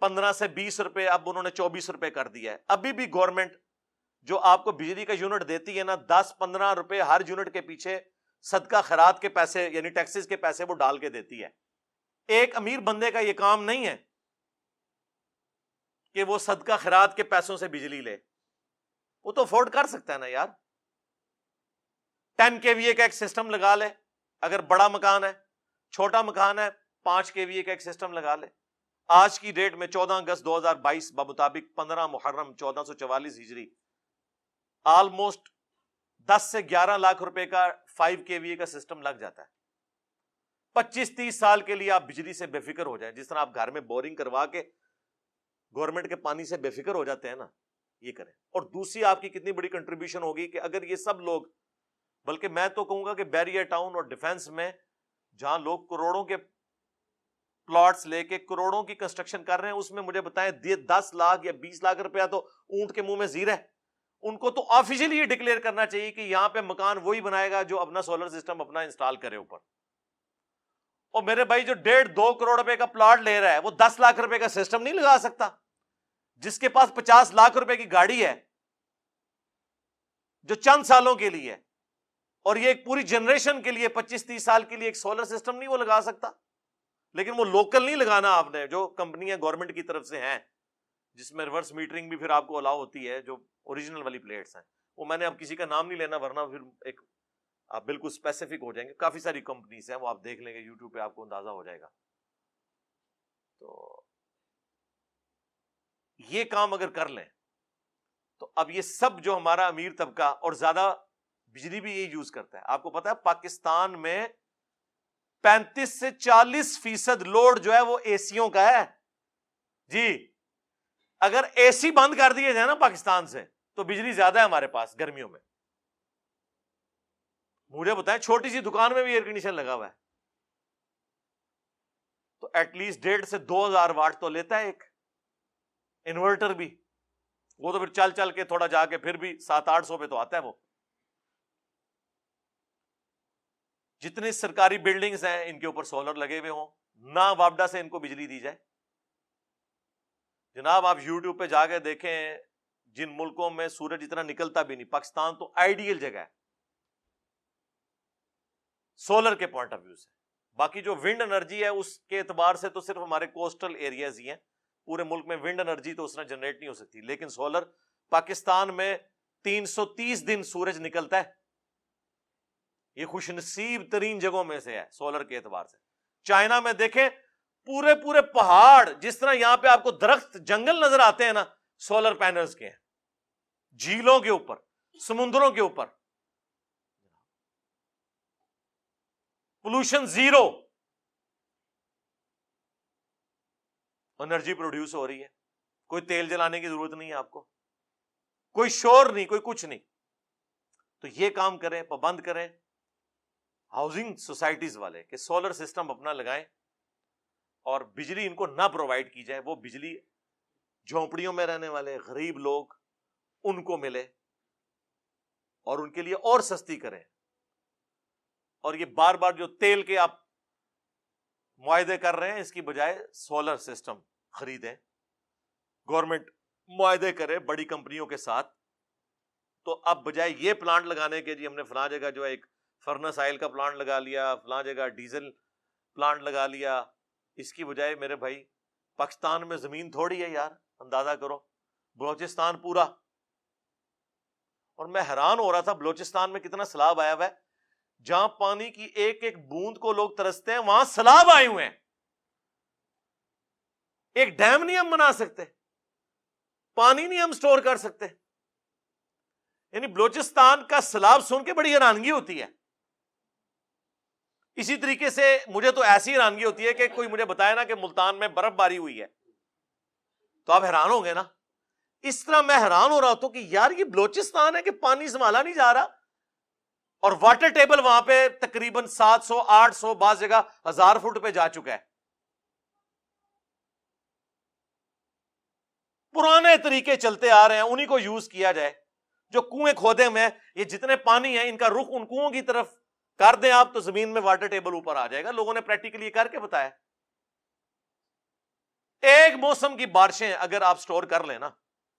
پندرہ سے بیس روپے، اب انہوں نے چوبیس روپے کر دیا ہے۔ ابھی بھی گورنمنٹ جو آپ کو بجلی کا یونٹ دیتی ہے نا، دس پندرہ روپے ہر یونٹ کے پیچھے صدقہ خیرات کے پیسے یعنی ٹیکسز کے پیسے وہ ڈال کے دیتی ہے۔ ایک امیر بندے کا یہ کام نہیں ہے کہ وہ صدقہ خیرات کے پیسوں سے بجلی لے۔ وہ تو افورڈ کر سکتا ہے نا یار۔ ٹین کے وی اے کا ایک سسٹم لگا لے۔ اگر بڑا مکان ہے، چھوٹا مکان ہے، پانچ کے وی اے کا ایک سسٹم لگا لے۔ آج کی ڈیٹ میں چودہ اگست دو ہزار بائیس بمطابق پندرہ محرم چودہ سو چوالیس ہجری۔ آلموسٹ دس سے گیارہ لاکھ روپے کا فائیو کے وی کا سسٹم لگ جاتا ہے۔ پچیس تیس سال کے لیے آپ بجلی سے بے فکر ہو جائیں۔ جس طرح آپ گھر میں بورنگ کروا کے گورنمنٹ کے پانی سے بے فکر ہو جاتے ہیں نا، یہ کریں۔ اور دوسری آپ کی کتنی بڑی کنٹریبیوشن ہوگی کہ اگر یہ سب لوگ بلکہ میں تو کہوں گا کہ بیریا ٹاؤن اور ڈیفینس میں جہاں لوگ کروڑوں کے پلاٹس لے کے کروڑوں کی کنسٹرکشن کر رہے ہیں، اس میں مجھے بتائیں دس لاکھ یا بیس لاکھ روپیہ تو اونٹ کے منہ میں زیر ہے۔ ان کو تو آفیشلی یہ ڈکلیئر کرنا چاہیے کہ یہاں پہ مکان وہی بنائے گا جو اپنا سولر سسٹم اپنا انسٹال کرے اوپر۔ اور میرے بھائی، جو ڈیڑھ دو کروڑ روپے کا پلاٹ لے رہا ہے، وہ دس لاکھ روپے کا سسٹم نہیں لگا سکتا۔ جس کے پاس پچاس لاکھ روپے کی گاڑی ہے، جو چند سالوں کے لیے اور یہ ایک پوری جنریشن کے لیے پچیس تیس سال کے لیے ایک سولر سسٹم نہیں وہ لگا سکتا۔ لیکن وہ لوکل نہیں لگانا آپ نے، جو کمپنیاں گورنمنٹ کی طرف سے ہیں، جس میں ریورس میٹرنگ بھی پھر آپ کو الاؤ ہوتی ہے، جو اوریجنل والی پلیٹس ہیں۔ وہ میں نے اب کسی کا نام نہیں لینا، ورنہ پھر ایک آپ بالکل اسپیسیفک ہو جائیں گے۔ کافی ساری کمپنیز ہیں، وہ آپ دیکھ لیں گے یوٹیوب پہ آپ کو اندازہ ہو جائے گا۔ تو یہ کام اگر کر لیں، تو اب یہ سب جو ہمارا امیر طبقہ اور زیادہ بجلی بھی یہ یوز کرتا ہے آپ کو پتا ہے، پاکستان میں پینتیس سے چالیس فیصد لوڈ جو ہے وہ اے سیوں کا ہے۔ جی اگر اے سی بند کر دیے جائے نا پاکستان سے، تو بجلی زیادہ ہے ہمارے پاس گرمیوں میں۔ مجھے بتائیں، چھوٹی سی دکان میں بھی ایئر کنڈیشن لگا ہوا ہے۔ تو ایٹ لیسٹ ڈیڑھ سے دو ہزار واٹ تو لیتا ہے ایک۔ انورٹر بھی۔ وہ تو پھر چل چل کے تھوڑا جا کے پھر بھی سات آٹھ سو پہ تو آتا ہے وہ۔ جتنی سرکاری بلڈنگز ہیں، ان کے اوپر سولر لگے ہوئے ہوں۔ نہ وابڈا سے ان کو بجلی دی جائے۔ جناب، آپ یوٹیوب پہ جا کے دیکھیں، جن ملکوں میں سورج اتنا نکلتا بھی نہیں، پاکستان تو آئیڈیل جگہ ہے۔ سولر کے پوائنٹ آف ویو سے۔ باقی جو ونڈ انرجی ہے، اس کے اعتبار سے تو صرف ہمارے کوسٹل ایریاز ہی ہیں۔ پورے ملک میں ونڈ انرجی تو اس نے جنریٹ نہیں ہو سکتی۔ لیکن سولر پاکستان میں تین سو تیس دن سورج نکلتا ہے۔ یہ خوش نصیب ترین جگہوں میں سے ہے، سولر کے اعتبار سے۔ چائنا میں دیکھیں، پورے پورے پہاڑ، جس طرح یہاں پہ آپ کو درخت، جنگل نظر آتے ہیں نا، سولر پینلز کے ہیں۔ جھیلوں کے اوپر، سمندروں کے اوپر۔ Pollution zero. انرجی پروڈیوس ہو رہی ہے۔ کوئی تیل جلانے کی ضرورت نہیں ہے آپ کو۔ کوئی شور نہیں، کوئی کچھ نہیں۔ تو یہ کام کریں، پابند کریں۔ ہاؤسنگ سوسائٹیز والے کہ سولر سسٹم اپنا لگائیں اور بجلی ان کو نہ پرووائڈ کی جائے، وہ بجلی جھونپڑیوں میں رہنے والے غریب لوگ ان کو ملے اور ان کے لیے اور سستی کریں۔ اور یہ بار بار جو تیل کے آپ معاہدے کر رہے ہیں، اس کی بجائے سولر سسٹم خریدیں۔ گورنمنٹ معاہدے کرے بڑی کمپنیوں کے ساتھ۔ تو اب بجائے یہ پلانٹ لگانے کے جی ہم نے فلاں جگہ جو ایک فرنس آئل کا پلانٹ لگا لیا، فلاں جگہ ڈیزل پلانٹ لگا لیا۔ اس کی بجائے میرے بھائی، پاکستان میں زمین تھوڑی ہے یار، اندازہ کرو۔ بلوچستان پورا۔ اور میں حیران ہو رہا تھا بلوچستان میں کتنا سلاب آیا ہوا ہے۔ جہاں پانی کی ایک ایک بوند کو لوگ ترستے ہیں، وہاں سلاب آئے ہوئے ہیں۔ ایک ڈیم نہیں ہم بنا سکتے، پانی نہیں ہم سٹور کر سکتے۔ یعنی بلوچستان کا سلاب سن کے بڑی حیرانگی ہوتی ہے۔ اسی طریقے سے مجھے تو ایسی حیرانگی ہوتی ہے کہ کوئی مجھے بتایا نا کہ ملتان میں برف باری ہوئی ہے۔ تو آپ حیران ہوں گے نا؟ اس طرح میں حیران ہو رہا ہوں کہ یار یہ بلوچستان ہے کہ پانی سنبھالا نہیں جا رہا۔ اور واٹر ٹیبل وہاں پہ تقریباً سات سو، آٹھ سو، بعض جگہ ہزار فٹ پہ جا چکا ہے۔ پرانے طریقے چلتے آ رہے ہیں انہیں کو یوز کیا جائے۔ جو کنویں کھودے میں یہ جتنے پانی ہیں، ان کا رخ ان کنویں کی طرف کر دیں آپ تو زمین میں واٹر ٹیبل اوپر آ جائے گا۔ لوگوں نے پریکٹیکلی کر کے بتایا۔ ایک موسم کی بارشیں اگر آپ سٹور کر لیں نا،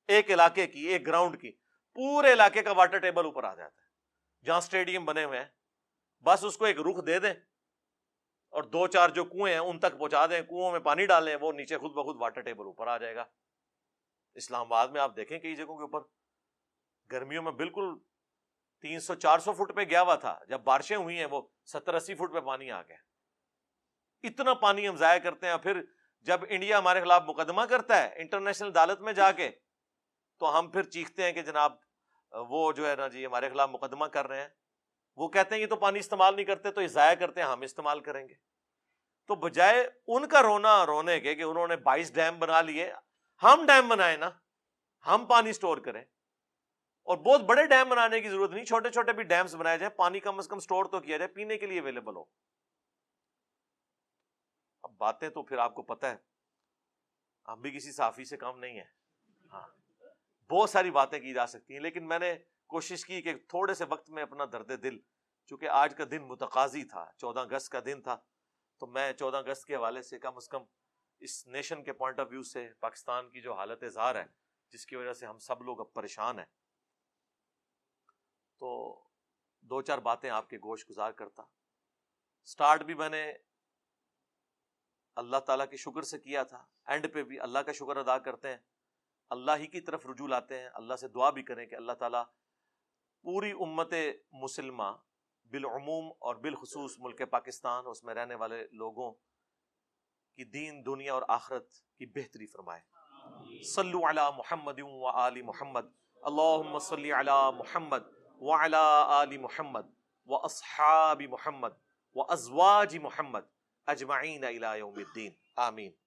ایک علاقے کی، ایک گراؤنڈ کی، پورے علاقے کا واٹر ٹیبل اوپر آ جاتا ہے۔ جہاں اسٹیڈیم بنے ہوئے ہیں۔ بس اس کو ایک رخ دے دیں اور دو چار جو کنویں ہیں، ان تک پہنچا دیں۔ کنووں میں پانی ڈالیں وہ نیچے خود بخود واٹر ٹیبل اوپر آ جائے گا۔ اسلام آباد میں آپ دیکھیں کئی جگہوں کے اوپر۔ گرمیوں میں بالکل تین سو، چار سو فٹ پہ گیا ہوا تھا۔ جب بارشیں ہوئی ہیں، وہ ستر اسی فٹ پہ پانی آ گیا۔ اتنا پانی ہم ضائع کرتے ہیں۔ پھر جب انڈیا ہمارے خلاف مقدمہ کرتا ہے، انٹرنیشنل عدالت میں جا کے، تو ہم پھر چیختے ہیں کہ جناب، وہ جو ہے نا جی ہمارے خلاف مقدمہ کر رہے ہیں۔ وہ کہتے ہیں، یہ تو پانی استعمال نہیں کرتے، تو یہ ضائع کرتے ہیں، ہم استعمال کریں گے۔ تو بجائے ان کا رونا رونے کے کہ انہوں نے بائیس ڈیم بنا لیے۔ ہم ڈیم بنائے نا، ہم پانی سٹور کریں۔ اور بہت بڑے ڈیم بنانے کی ضرورت نہیں، چھوٹے چھوٹے بھی ڈیمز بنائے جائیں، پانی کم از کم سٹور تو کیا جائے، پینے کے لیے اویلیبل ہو۔ اب باتیں تو پھر آپ کو پتہ ہے، ہم بھی کسی صافی سے کام نہیں ہے ہاں بہت ساری باتیں کی جا سکتی ہیں، لیکن میں نے کوشش کی کہ تھوڑے سے وقت میں اپنا درد دل، چونکہ آج کا دن متقاضی تھا، چودہ اگست کا دن تھا، تو میں چودہ اگست کے حوالے سے کم از کم اس نیشن کے پوائنٹ آف ویو سے، پاکستان کی جو حالت اظہار ہے، جس کی وجہ سے ہم سب لوگ اب پریشان ہیں۔ تو دو چار باتیں آپ کے گوشت گزار کرتا۔ سٹارٹ بھی میں نے اللہ تعالیٰ کے شکر سے کیا تھا۔ اینڈ پہ بھی اللہ کا شکر ادا کرتے ہیں۔ اللہ ہی کی طرف رجوع لاتے ہیں۔ اللہ سے دعا بھی کریں کہ اللہ تعالیٰ پوری امت مسلمہ بالعموم اور بالخصوص ملک پاکستان اس میں رہنے والے لوگوں کی دین، دنیا اور آخرت کی بہتری فرمائے۔ صلو علی محمد و آل محمد۔ اللہم صلی علی محمد۔ وعلى آل محمد وأصحاب محمد وأزواج محمد أجمعين إلى يوم الدين. آمين.